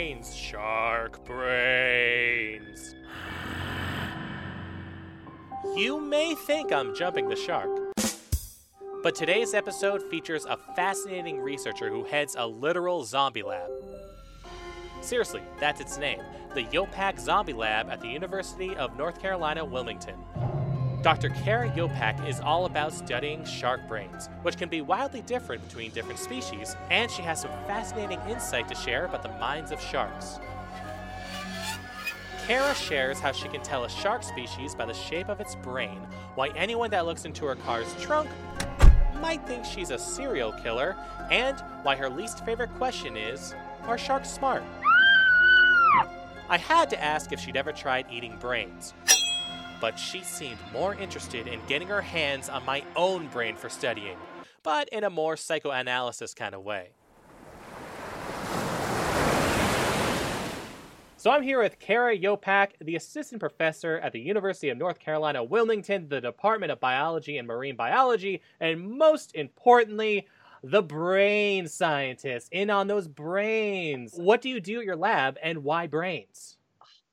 brains, shark brains. You may think I'm jumping the shark, but today's episode features a fascinating researcher who heads a literal zombie lab. Seriously, that's its name the Yopak Zombie Lab at the University of North Carolina, Wilmington. Dr. Kara Yopak is all about studying shark brains, which can be wildly different between different species, and she has some fascinating insight to share about the minds of sharks. Kara shares how she can tell a shark species by the shape of its brain, why anyone that looks into her car's trunk might think she's a serial killer, and why her least favorite question is Are sharks smart? I had to ask if she'd ever tried eating brains, but she seemed more interested in getting her hands on my own brain for studying, but in a more psychoanalysis kind of way. So I'm here with Kara Yopak, the assistant professor at the University of North Carolina, Wilmington, the Department of Biology and Marine Biology, and most importantly, the brain scientist. In on those brains. What do you do at your lab and why brains?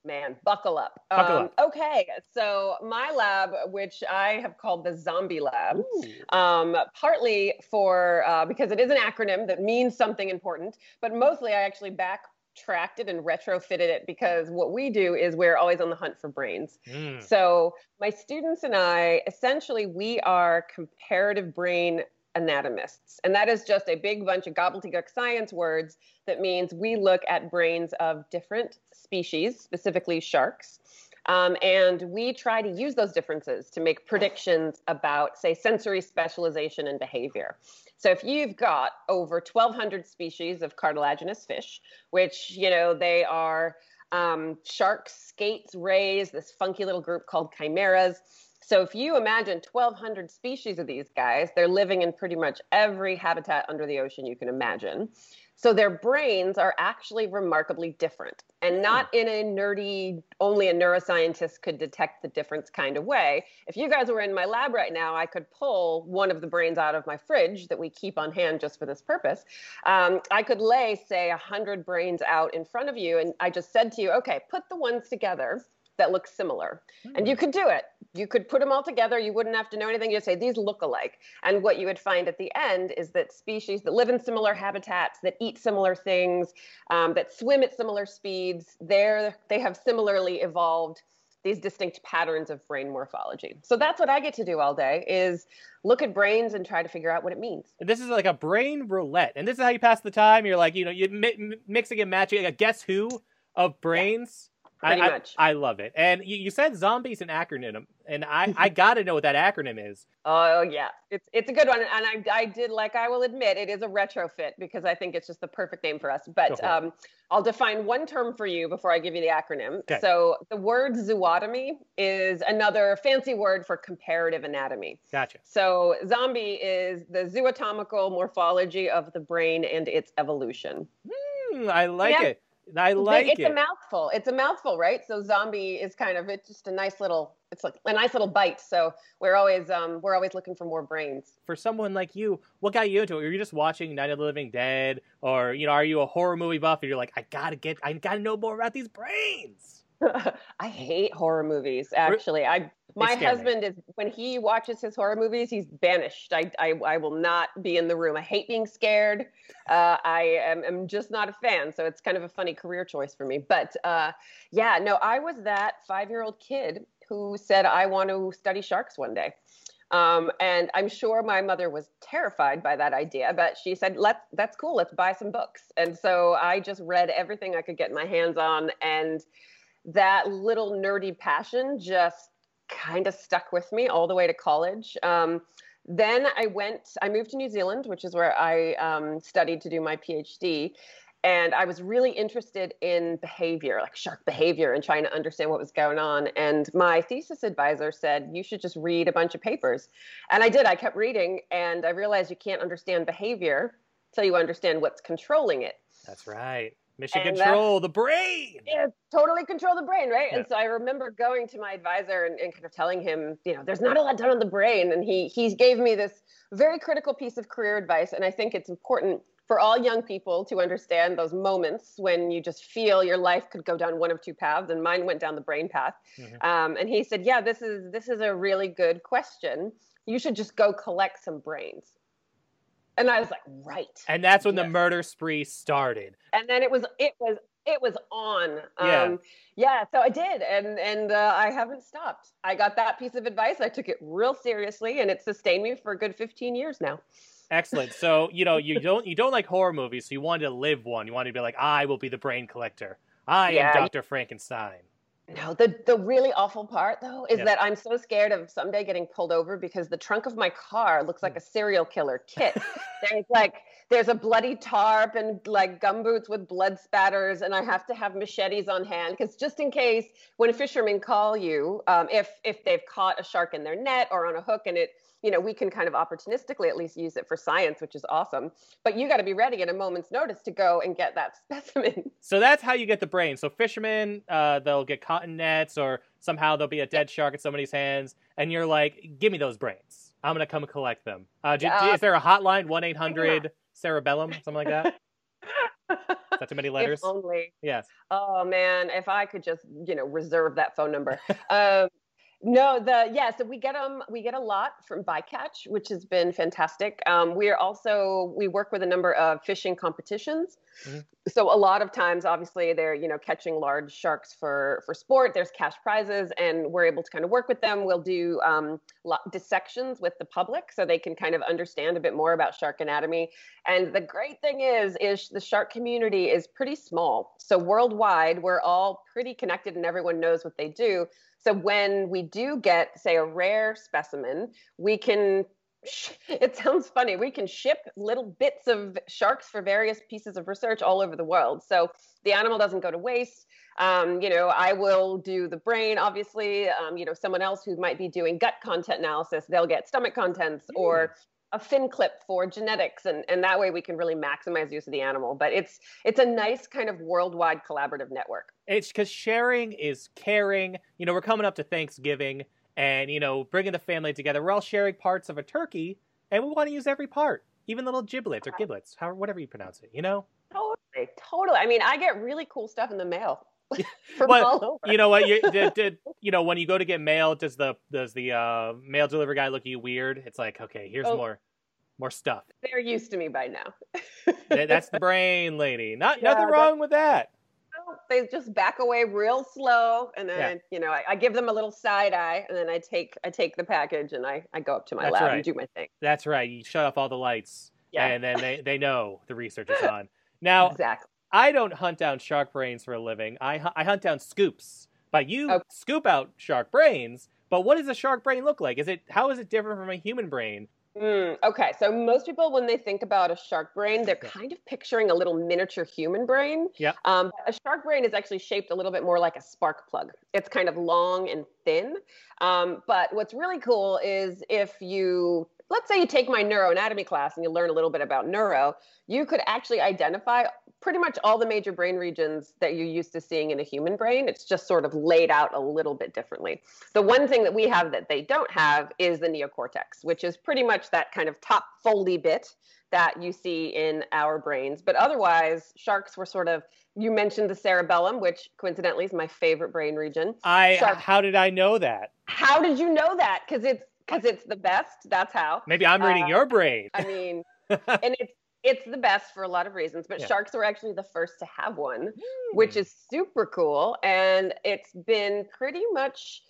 Man, buckle up. Buckle um, up. Okay, so my lab, which I have called the Zombie Lab, um, partly for uh, because it is an acronym that means something important, but mostly I actually backtracked it and retrofitted it because what we do is we're always on the hunt for brains. Mm. So my students and I, essentially, we are comparative brain anatomists. And that is just a big bunch of gobbledygook science words that means we look at brains of different species, specifically sharks. Um, and we try to use those differences to make predictions about, say, sensory specialization and behavior. So if you've got over 1,200 species of cartilaginous fish, which, you know, they are um, sharks, skates, rays, this funky little group called chimeras. So if you imagine 1,200 species of these guys, they're living in pretty much every habitat under the ocean you can imagine. So their brains are actually remarkably different and not in a nerdy, only a neuroscientist could detect the difference kind of way. If you guys were in my lab right now, I could pull one of the brains out of my fridge that we keep on hand just for this purpose. Um, I could lay, say, 100 brains out in front of you, and I just said to you, okay, put the ones together that look similar. And you could do it. You could put them all together. You wouldn't have to know anything. You'd say, these look alike. And what you would find at the end is that species that live in similar habitats, that eat similar things, um, that swim at similar speeds, they're, they have similarly evolved these distinct patterns of brain morphology. So that's what I get to do all day is look at brains and try to figure out what it means. This is like a brain roulette, and this is how you pass the time. You're like, you know, you're mi- mi- mixing and matching like a guess who of brains. Pretty I, I- much. I, love it. And you, you said zombies an acronym, and I, I got to know what that acronym is. Oh yeah, it's it's a good one, and I I did like I will admit it is a retrofit because I think it's just the perfect name for us. But um, I'll define one term for you before I give you the acronym. Okay. So the word zootomy is another fancy word for comparative anatomy. Gotcha. So zombie is the zootomical morphology of the brain and its evolution. Hmm, I like Yeah. it. I like it's it. It's a mouthful. It's a mouthful, right? So zombie is kind of it's just a nice little it's like a nice little bite. So we're always um we're always looking for more brains. For someone like you, what got you into it? Were you just watching Night of the Living Dead, or you know, are you a horror movie buff? And you're like, I gotta get, I gotta know more about these brains. I hate horror movies. Actually, I my scare me. husband is when he watches his horror movies, he's banished. I I, I will not be in the room. I hate being scared. Uh, I am, am just not a fan. So it's kind of a funny career choice for me. But uh, yeah, no, I was that five year old kid who said I want to study sharks one day. Um, and I'm sure my mother was terrified by that idea, but she said, "Let's that's cool. Let's buy some books." And so I just read everything I could get my hands on, and that little nerdy passion just kind of stuck with me all the way to college. Um, then I went, I moved to New Zealand, which is where I um, studied to do my PhD. And I was really interested in behavior, like shark behavior, and trying to understand what was going on. And my thesis advisor said, You should just read a bunch of papers. And I did. I kept reading, and I realized you can't understand behavior till you understand what's controlling it. That's right. Mission And control, the brain. yeah, totally control the brain, right? Yeah. And so I remember going to my advisor and, and kind of telling him, you know, there's not a lot done on the brain. And he he gave me this very critical piece of career advice. And I think it's important for all young people to understand those moments when you just feel your life could go down one of two paths, and mine went down the brain path. Mm-hmm. Um, and he said, "Yeah, this is this is a really good question. You should just go collect some brains." And I was like, "Right." And that's when yes. the murder spree started. And then it was it was it was on. Yeah. Um, yeah. So I did, and and uh, I haven't stopped. I got that piece of advice. I took it real seriously, and it sustained me for a good 15 years now. Excellent. So you know you don't you don't like horror movies, so you wanted to live one. You wanted to be like, I will be the brain collector. I yeah. am Doctor Frankenstein. No, the the really awful part though is that I'm so scared of someday getting pulled over because the trunk of my car looks like mm. a serial killer kit. There's like there's a bloody tarp and like gumboots with blood spatters, and I have to have machetes on hand because just in case when fishermen call you, um, if if they've caught a shark in their net or on a hook and it you know we can kind of opportunistically at least use it for science which is awesome. But you got to be ready at a moment's notice to go and get that specimen. So that's how you get the brain. So fishermen uh, they'll get caught in nets or somehow there'll be a dead shark in somebody's hands and you're like give me those brains. I'm gonna come collect them. Uh, do, uh, is there a hotline 1-800 cerebellum, something like that? Is that too many letters? If only. Yes. Oh man, if I could just, you know, reserve that phone number. um, no, the yeah. So we get them. We get a lot from bycatch, which has been fantastic. Um, we are also we work with a number of fishing competitions. Mm-hmm. So a lot of times, obviously, they're you know catching large sharks for for sport. There's cash prizes, and we're able to kind of work with them. We'll do um, dissections with the public, so they can kind of understand a bit more about shark anatomy. And the great thing is, is the shark community is pretty small. So worldwide, we're all pretty connected, and everyone knows what they do. So when we do get, say, a rare specimen, we can it sounds funny. We can ship little bits of sharks for various pieces of research all over the world. So the animal doesn't go to waste. Um, you know, I will do the brain, obviously. Um, you know, someone else who might be doing gut content analysis, they'll get stomach contents mm. or a fin clip for genetics and, and that way we can really maximize use of the animal but it's it's a nice kind of worldwide collaborative network it's because sharing is caring you know we're coming up to thanksgiving and you know bringing the family together we're all sharing parts of a turkey and we want to use every part even the little giblets or giblets however whatever you pronounce it you know totally totally i mean i get really cool stuff in the mail from well, you know what? You, did, did, you know when you go to get mail? Does the does the uh, mail delivery guy look at you weird? It's like, okay, here's oh, more more stuff. They're used to me by now. That's the brain lady. Not yeah, nothing wrong with that. They just back away real slow, and then yeah. you know I, I, give them a little side eye, and then I take I take the package and I, I go up to my That's lab right. and do my thing. That's right. You shut off all the lights, yeah. and then they, they know the research is on. Now, exactly. I don't hunt down shark brains for a living. I I hunt down scoops. But you okay. scoop out shark brains. But what does a shark brain look like? Is it how is it different from a human brain? Mm, okay, so most people, when they think about a shark brain, they're kind of picturing a little miniature human brain. Yeah. Um, a shark brain is actually shaped a little bit more like a spark plug. It's kind of long and thin. Um, but what's really cool is if you let's say you take my neuroanatomy class and you learn a little bit about neuro, you could actually identify pretty much all the major brain regions that you're used to seeing in a human brain. It's just sort of laid out a little bit differently. The one thing that we have that they don't have is the neocortex, which is pretty much that kind of top foldy bit that you see in our brains. But otherwise, sharks were sort of you mentioned the cerebellum, which coincidentally is my favorite brain region. I Shark, how did I know that? How did you know that? Because it's because it's the best. That's how. Maybe I'm reading uh, your brain. I mean, and it's it's the best for a lot of reasons, but yeah. sharks were actually the first to have one, mm. which is super cool. And it's been pretty much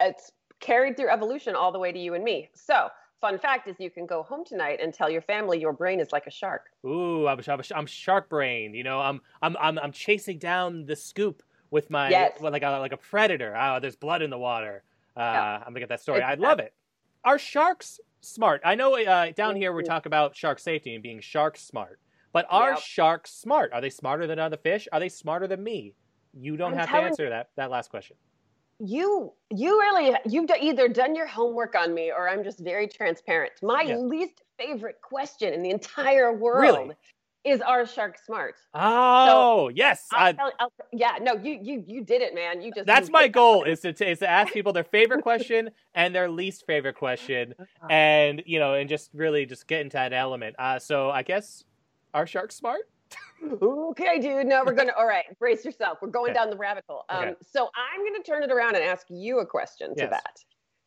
it's carried through evolution all the way to you and me. So fun fact is you can go home tonight and tell your family your brain is like a shark. Ooh, I'm, I'm, I'm shark brain. You know, I'm, I'm, I'm, I'm chasing down the scoop with my, yes. like a, like a predator. Oh, there's blood in the water. Uh, yeah. I'm gonna get that story. I love it. Are sharks smart? I know uh, down here we talk about shark safety and being shark smart, but are yep. sharks smart? Are they smarter than other fish? Are they smarter than me? You don't I'm have to answer that that last question. You you really you've either done your homework on me or I'm just very transparent. My yeah. least favorite question in the entire world really? Is our shark smart? Oh, so, yes. I'll I'll, I'll, yeah, no, you you you did it, man. You just That's my goal is to is to ask people their favorite question and their least favorite question uh-huh. and, you know, and just really just get into that element. Uh so I guess Are sharks smart? okay, dude. No, we're gonna. All right, brace yourself. We're going Okay. down the rabbit hole. Um, Okay. So I'm gonna turn it around and ask you a question to Yes. that.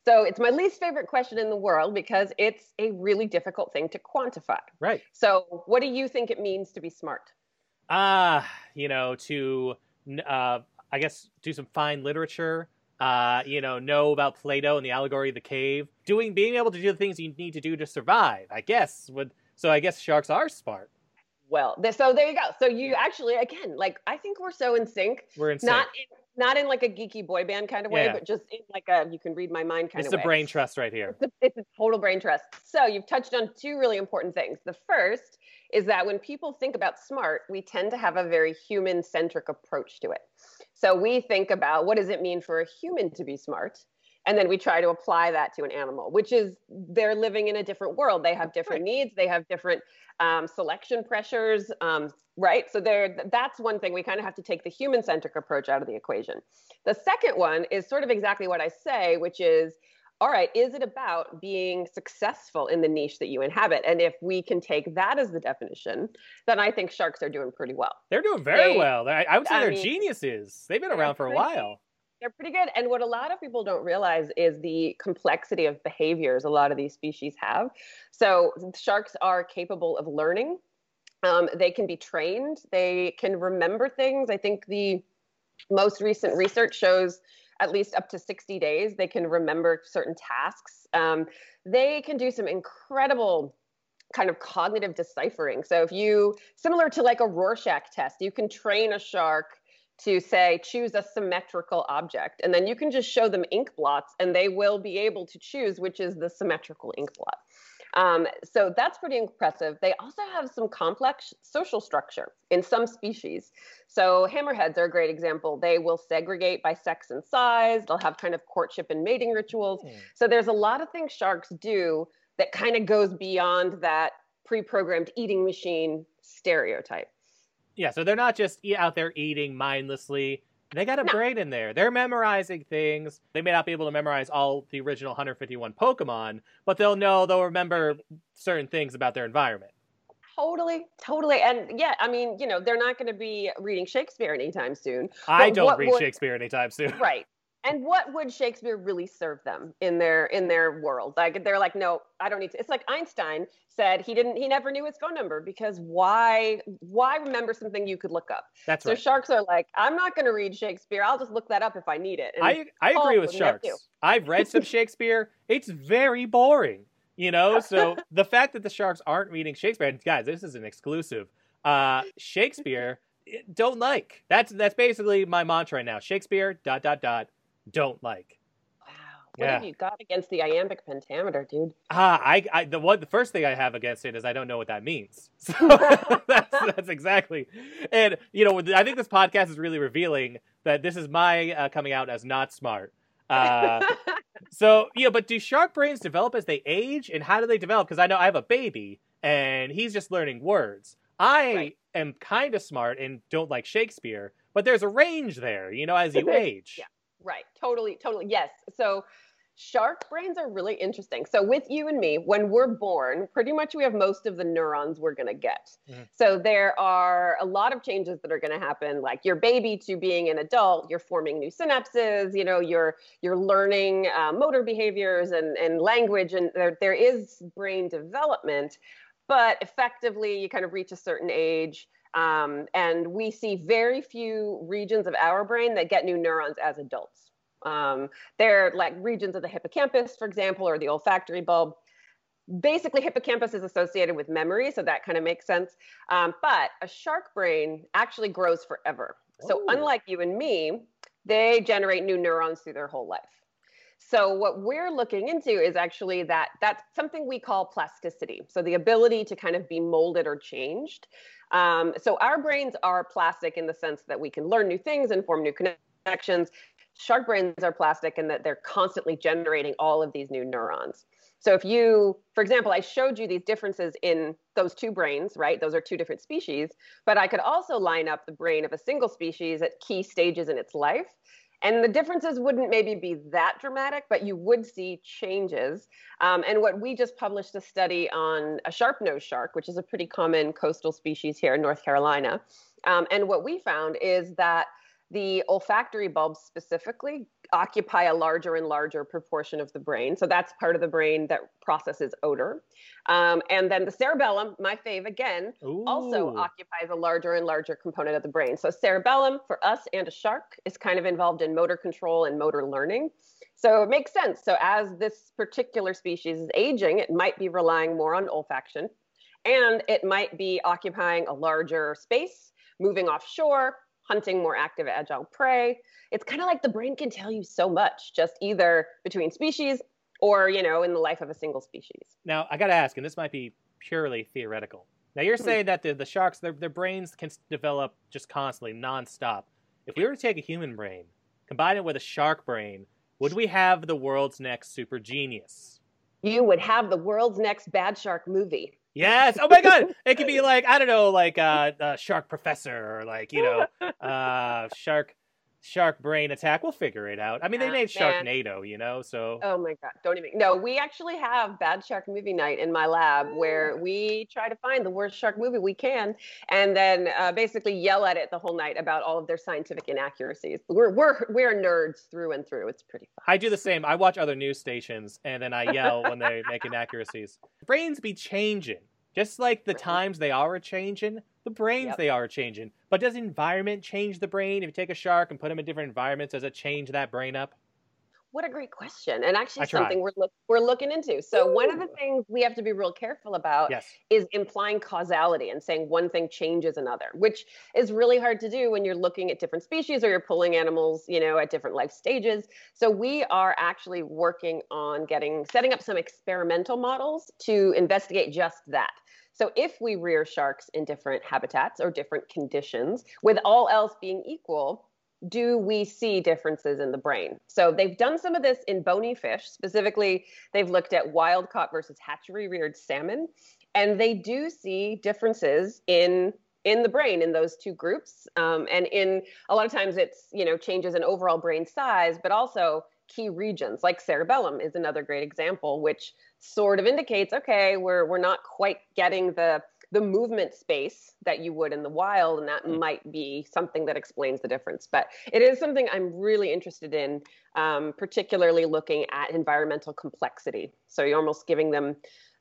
So it's my least favorite question in the world because it's a really difficult thing to quantify. Right. So what do you think it means to be smart? Ah, you know, to uh, I guess do some fine literature. Uh, you know, know about Plato and the allegory of the cave. Doing, being able to do the things you need to do to survive. I guess would. So I guess sharks are smart. Well, so there you go. So you actually, again, like I think we're so in sync. We're in sync. Not in, not in like a geeky boy band kind of way, Yeah. but just in like a you can read my mind kind It's of way. It's a brain trust right here. It's a, it's a total brain trust. So you've touched on two really important things. The first is that when people think about smart, we tend to have a very human centric approach to it. So we think about what does it mean for a human to be smart? And then we try to apply that to an animal, which is they're living in a different world. They have different needs. They have different um, selection pressures, um, right? So there, that's one thing we kind of have to take the human-centric approach out of the equation. The second one is sort of exactly what I say, which is all right, is it about being successful in the niche that you inhabit? And if we can take that as the definition, then I think sharks are doing pretty well. They're doing very They- well. I, I would say I they're mean, geniuses. They've been around for a pretty- while. They're pretty good. And what a lot of people don't realize is the complexity of behaviors a lot of these species have. So sharks are capable of learning. Um, they can be trained. They can remember things. I think the most recent research shows at least up to 60 days they can remember certain tasks. Um, they can do some incredible kind of cognitive deciphering. So if you similar to like a Rorschach test, you can train a shark to say choose a symmetrical object and then you can just show them ink blots and they will be able to choose which is the symmetrical ink blot. Um, so that's pretty impressive. They also have some complex social structure in some species. So hammerheads are a great example. They will segregate by sex and size. They'll have kind of courtship and mating rituals. Hmm. So there's a lot of things sharks do that kind of goes beyond that pre-programmed eating machine stereotype. Yeah, so they're not just out there eating mindlessly. They got a No. brain in there. They're memorizing things. They may not be able to memorize all the original 151 Pokemon, but they'll know, they'll remember certain things about their environment. Totally, totally. And yeah, I mean, you know, they're not going to be reading Shakespeare anytime soon. I don't read would- Shakespeare anytime soon. Right. And what would Shakespeare really serve them in their in their world? Like they're like, no, I don't need to. It's like Einstein said he didn't he never knew his phone number because why why remember something you could look up? That's So right. sharks are like, I'm not going to read Shakespeare. I'll just look that up if I need it. And I, I agree with sharks. I've read some Shakespeare. It's very boring, you know? So the fact that the sharks aren't reading Shakespeare, guys, this is an exclusive. Uh, Shakespeare, eh, don't like. That's that's basically my mantra right now. Shakespeare, dot, dot, dot, don't like. wow, what Yeah. have you got against the iambic pentameter, dude? Ah, I, I the one the first thing I have against it is I don't know what that means. So that's that's exactly, and you know I think this podcast is really revealing that this is my uh, coming out as not smart. Uh, so yeah, but do shark brains develop as they age, and how do they develop? Because I know I have a baby and he's just learning words. I Right. am kind of smart and don't like Shakespeare, but there's a range there, you know, as you age. Yeah. Right. Totally. Totally. Yes. So shark brains are really interesting. So with you and me, when we're born, pretty much we have most of the neurons we're going to get. Mhm. So there are a lot of changes that are going to happen like your baby to being an adult, you're forming new synapses, you know, you're you're learning uh, motor behaviors and and language and there there is brain development, but effectively you kind of reach a certain age um, and we see very few regions of our brain that get new neurons as adults. Um, they're like regions of the hippocampus, for example, or the olfactory bulb. Basically, hippocampus is associated with memory, so that kind of makes sense. Um, but a shark brain actually grows forever. So, Ooh. unlike you and me, they generate new neurons through their whole life. So what we're looking into is actually that that's something we call plasticity. So the ability to kind of be molded or changed. Um, so our brains are plastic in the sense that we can learn new things and form new connections. Shark brains are plastic in that they're constantly generating all of these new neurons. So if you, for example, I showed you these differences in those two brains, right? Those are two different species, but I could also line up the brain of a single species at key stages in its life And the differences wouldn't maybe be that dramatic, but you would see changes. Um, and what we just published a study on a sharp nosed shark, which is a pretty common coastal species here in North Carolina. Um, and what we found is that the olfactory bulbs specifically occupy a larger and larger proportion of the brain. So that's part of the brain that processes odor. Um, and then the cerebellum, my fave again, Ooh. also occupies a larger and larger component of the brain. So cerebellum for us and a shark is kind of involved in motor control and motor learning. So it makes sense. So as this particular species is aging, it might be relying more on olfaction and it might be occupying a larger space, moving offshore, hunting more active agile prey. It's kind of like the brain can tell you so much just either between species or, you know, in the life of a single species. Now, I got to ask, and this might be purely theoretical. Now, you're hmm. saying that the, the sharks, their, their brains can develop just constantly, nonstop. If we were to take a human brain, combine it with a shark brain, would we have the world's next super genius? You would have the world's next bad shark movie. Yes. Oh my God. It could be like I don't know, like uh, uh Shark Professor, or like you know, uh, Shark Shark Brain Attack. We'll figure it out. I mean, they made Sharknado, you know, so. Oh my God! Don't even. No, we actually have Bad Shark Movie Night in my lab where we try to find the worst shark movie we can, and then uh, basically yell at it the whole night about all of their scientific inaccuracies. We're we're we're nerds through and through. It's pretty fun. I do the same. I watch other news stations and then I yell when they make inaccuracies. Brains be changing. Just like the times they are a changing, the brains yep. they are changing. But does environment change the brain? If you take a shark and put him in different environments, does it change that brain up? What a great question, and actually something we're look, we're looking into. So Ooh. one of the things we have to be real careful about yes. is implying causality and saying one thing changes another, which is really hard to do when you're looking at different species or you're pulling animals, you know, at different life stages. So we are actually working on getting setting up some experimental models to investigate just that. So if we rear sharks in different habitats or different conditions, with all else being equal, do we see differences in the brain? So they've done some of this in bony fish. Specifically, they've looked at wild caught versus hatchery reared salmon, and they do see differences in in the brain in those two groups. Um, and in a lot of times, it's you know changes in overall brain size, but also key regions like cerebellum is another great example which sort of indicates okay we're we're not quite getting the the movement space that you would in the wild and that mm. might be something that explains the difference. But it is something i'm really interested in um, particularly looking at environmental complexity. So you're almost giving them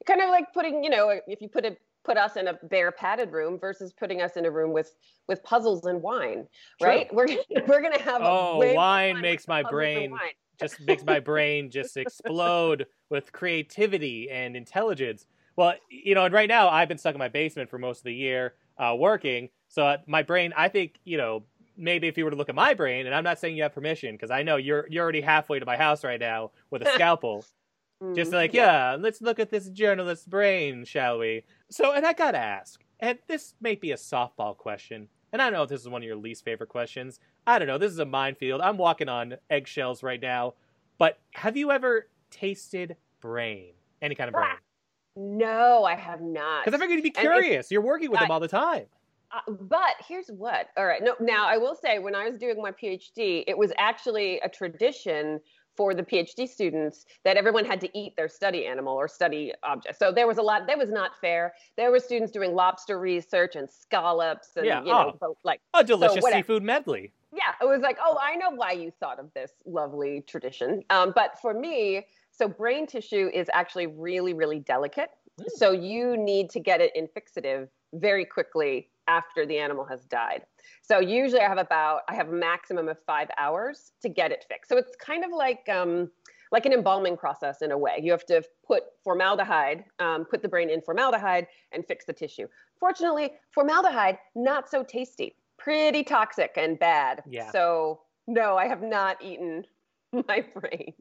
kind of like putting you know if you put a put us in a bare padded room versus putting us in a room with with puzzles and wine right? We're we're gonna have oh wine makes my brain just makes my brain just explode with creativity and intelligence. Well, you know, and right now I've been stuck in my basement for most of the year uh, working. So uh, my brain, I think, you know, maybe if you were to look at my brain, and I'm not saying you have permission because I know you're you're already halfway to my house right now with a scalpel. just mm, like, yeah. yeah, let's look at this journalist's brain, shall we? So, and I gotta ask, and this may be a softball question, and I don't know if this is one of your least favorite questions. I don't know. This is a minefield. I'm walking on eggshells right now. But have you ever tasted brain? Any kind of brain? No, I have not. Because I figured you'd be curious. You're working with them all the time. Uh, but here's what. All right. No, now I will say when I was doing my PhD, it was actually a tradition for the PhD students that everyone had to eat their study animal or study object. So there was a lot. That was not fair. There were students doing lobster research and scallops and yeah, you know, oh, like a delicious so seafood medley. Yeah, it was like, oh, I know why you thought of this lovely tradition. Um, but for me, so brain tissue is actually really, really delicate. Mm. So you need to get it in fixative very quickly after the animal has died. So usually I have about I have a maximum of five hours to get it fixed. So it's kind of like um, like an embalming process in a way. You have to put formaldehyde, um, put the brain in formaldehyde, and fix the tissue. Fortunately, formaldehyde not so tasty, pretty toxic and bad. Yeah. So no, I have not eaten my brain.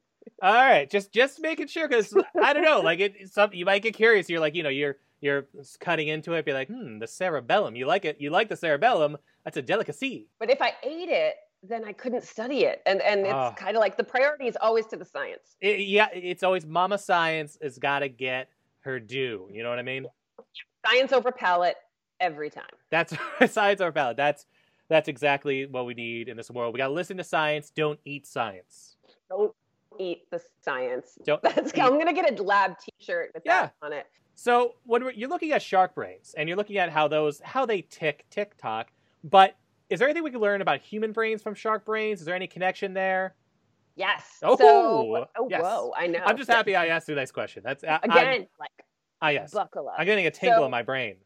All right, just just making sure because I don't know, like it, something you might get curious. You're like, you know, you're you're cutting into it, be like, hmm, the cerebellum. You like it? You like the cerebellum? That's a delicacy. But if I ate it, then I couldn't study it, and and it's oh. kind of like the priority is always to the science. It, yeah, it's always Mama Science has got to get her due. You know what I mean? Science over palate every time. That's science over palate. That's that's exactly what we need in this world. We got to listen to science. Don't eat science. Don't eat the science. Don't That's, eat- I'm gonna get a lab T-shirt with Yeah. that on it. So when we're, you're looking at shark brains and you're looking at how those how they tick tick tock, but is there anything we can learn about human brains from shark brains? Is there any connection there? Yes. Oh, so, oh yes. whoa! I know. I'm just happy I asked you this question. That's I, I'm- Again, like ah yes, buckle up. I'm getting a tingle So- in my brain.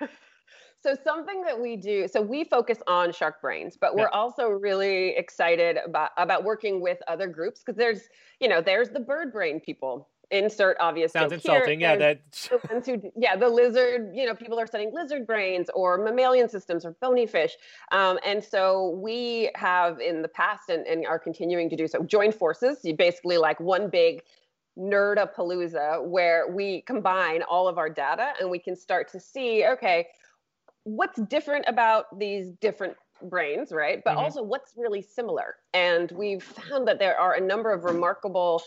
So something that we do, so we focus on shark brains, but we're Yeah. also really excited about about working with other groups because there's, you know, there's the bird brain people. Insert obvious. Sounds joke here. insulting. Yeah, There's that the ones who, yeah, the lizard. You know, people are studying lizard brains or mammalian systems or bony fish, um, and so we have in the past and, and are continuing to do so. Join forces. You basically like one big nerdapalooza where we combine all of our data and we can start to see, okay, what's different about these different brains, right? But Mhm. also what's really similar. And we've found that there are a number of remarkable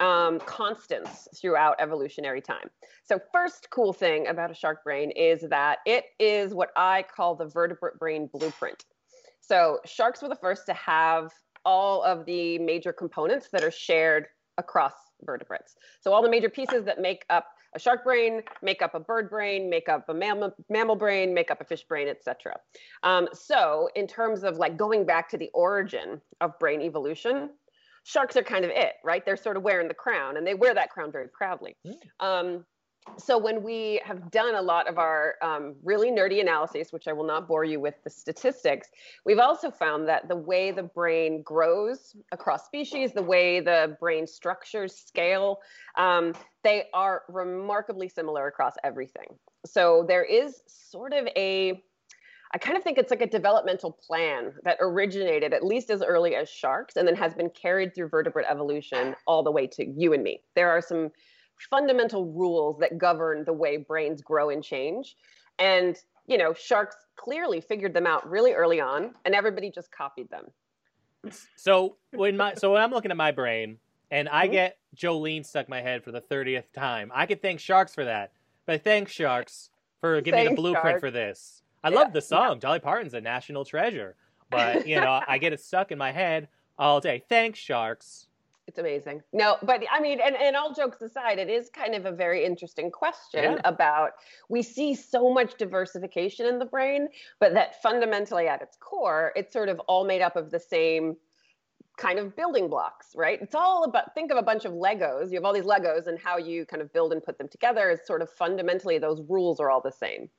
um, constants throughout evolutionary time. So, first cool thing about a shark brain is that it is what I call the vertebrate brain blueprint. So, sharks were the first to have all of the major components that are shared across vertebrates. So, all the major pieces that make up a shark brain, make up a bird brain, make up a mammal, mammal brain, make up a fish brain, etc. Um, so, in terms of like going back to the origin of brain evolution, sharks are kind of it, right? They're sort of wearing the crown, and they wear that crown very proudly. Mm. Um, so when we have done a lot of our um, really nerdy analyses, which I will not bore you with the statistics, we've also found that the way the brain grows across species, the way the brain structures scale, um, they are remarkably similar across everything. So there is sort of a I kind of think it's like a developmental plan that originated at least as early as sharks and then has been carried through vertebrate evolution all the way to you and me. There are some fundamental rules that govern the way brains grow and change. And, you know, sharks clearly figured them out really early on and everybody just copied them. So when my so when I'm looking at my brain and I Mhm. get Jolene stuck in my head for the thirtieth time, I could thank sharks for that. But thank sharks for giving me the blueprint Sharks. for this. I Yeah, love the song. Dolly Parton's a national treasure. But you know, I get it stuck in my head all day. Thanks, sharks. It's amazing. No, but I mean, and, and all jokes aside, it is kind of a very interesting question Yeah. about we see so much diversification in the brain, but that fundamentally at its core, it's sort of all made up of the same kind of building blocks, right? It's all about think of a bunch of Legos. You have all these Legos and how you kind of build and put them together is sort of fundamentally those rules are all the same.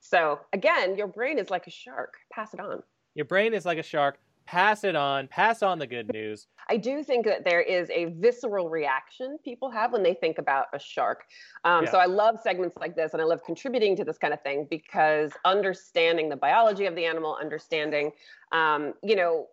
So again, your brain is like a shark. Pass it on. Your brain is like a shark. Pass it on. Pass on the good news. I do think that there is a visceral reaction people have when they think about a shark. Um, Yeah. So I love segments like this and I love contributing to this kind of thing because understanding the biology of the animal, understanding, um, you know,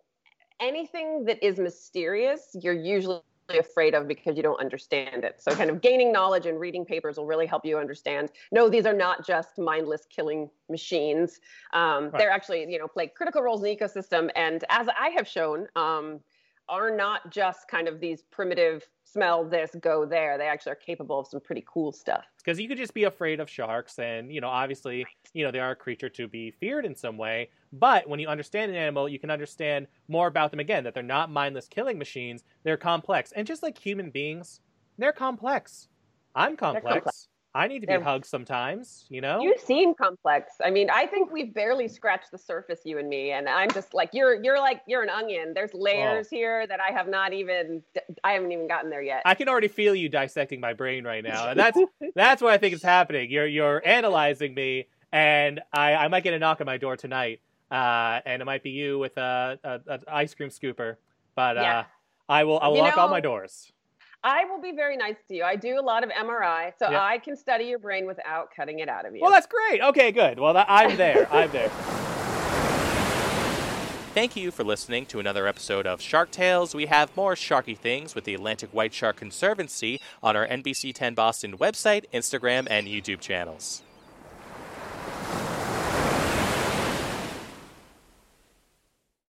anything that is mysterious, you're usually afraid of because you don't understand it. So kind of gaining knowledge and reading papers will really help you understand. No, these are not just mindless killing machines. Um, Right. They're actually, you know, play critical roles in the ecosystem. And as I have shown, um, are not just kind of these primitive smell this, go there. They actually are capable of some pretty cool stuff. because you could just be afraid of sharks and you know obviously you know they are a creature to be feared in some way but when you understand an animal you can understand more about them again that they're not mindless killing machines they're complex and just like human beings they're complex i'm complex, complex. I need to be hugged sometimes you know You seem complex. I mean, I think we've barely scratched the surface, you and me. And I'm just like, you're you're like you're an onion. There's layers here that I have not even I haven't even gotten there yet. I can already feel you dissecting my brain right now, and that's that's what I think is happening. You're you're analyzing me, and I, I might get a knock on my door tonight, uh, and it might be you with a, a, a ice cream scooper. But uh, I will I will You lock all my doors. I will be very nice to you. I do a lot of MRI, so Yeah. I can study your brain without cutting it out of you. Well, that's great. Okay, good. Well, I'm there. I'm there. Thank you for listening to another episode of Shark Tales. We have more sharky things with the Atlantic White Shark Conservancy on our NBC 10 Boston website, Instagram, and YouTube channels.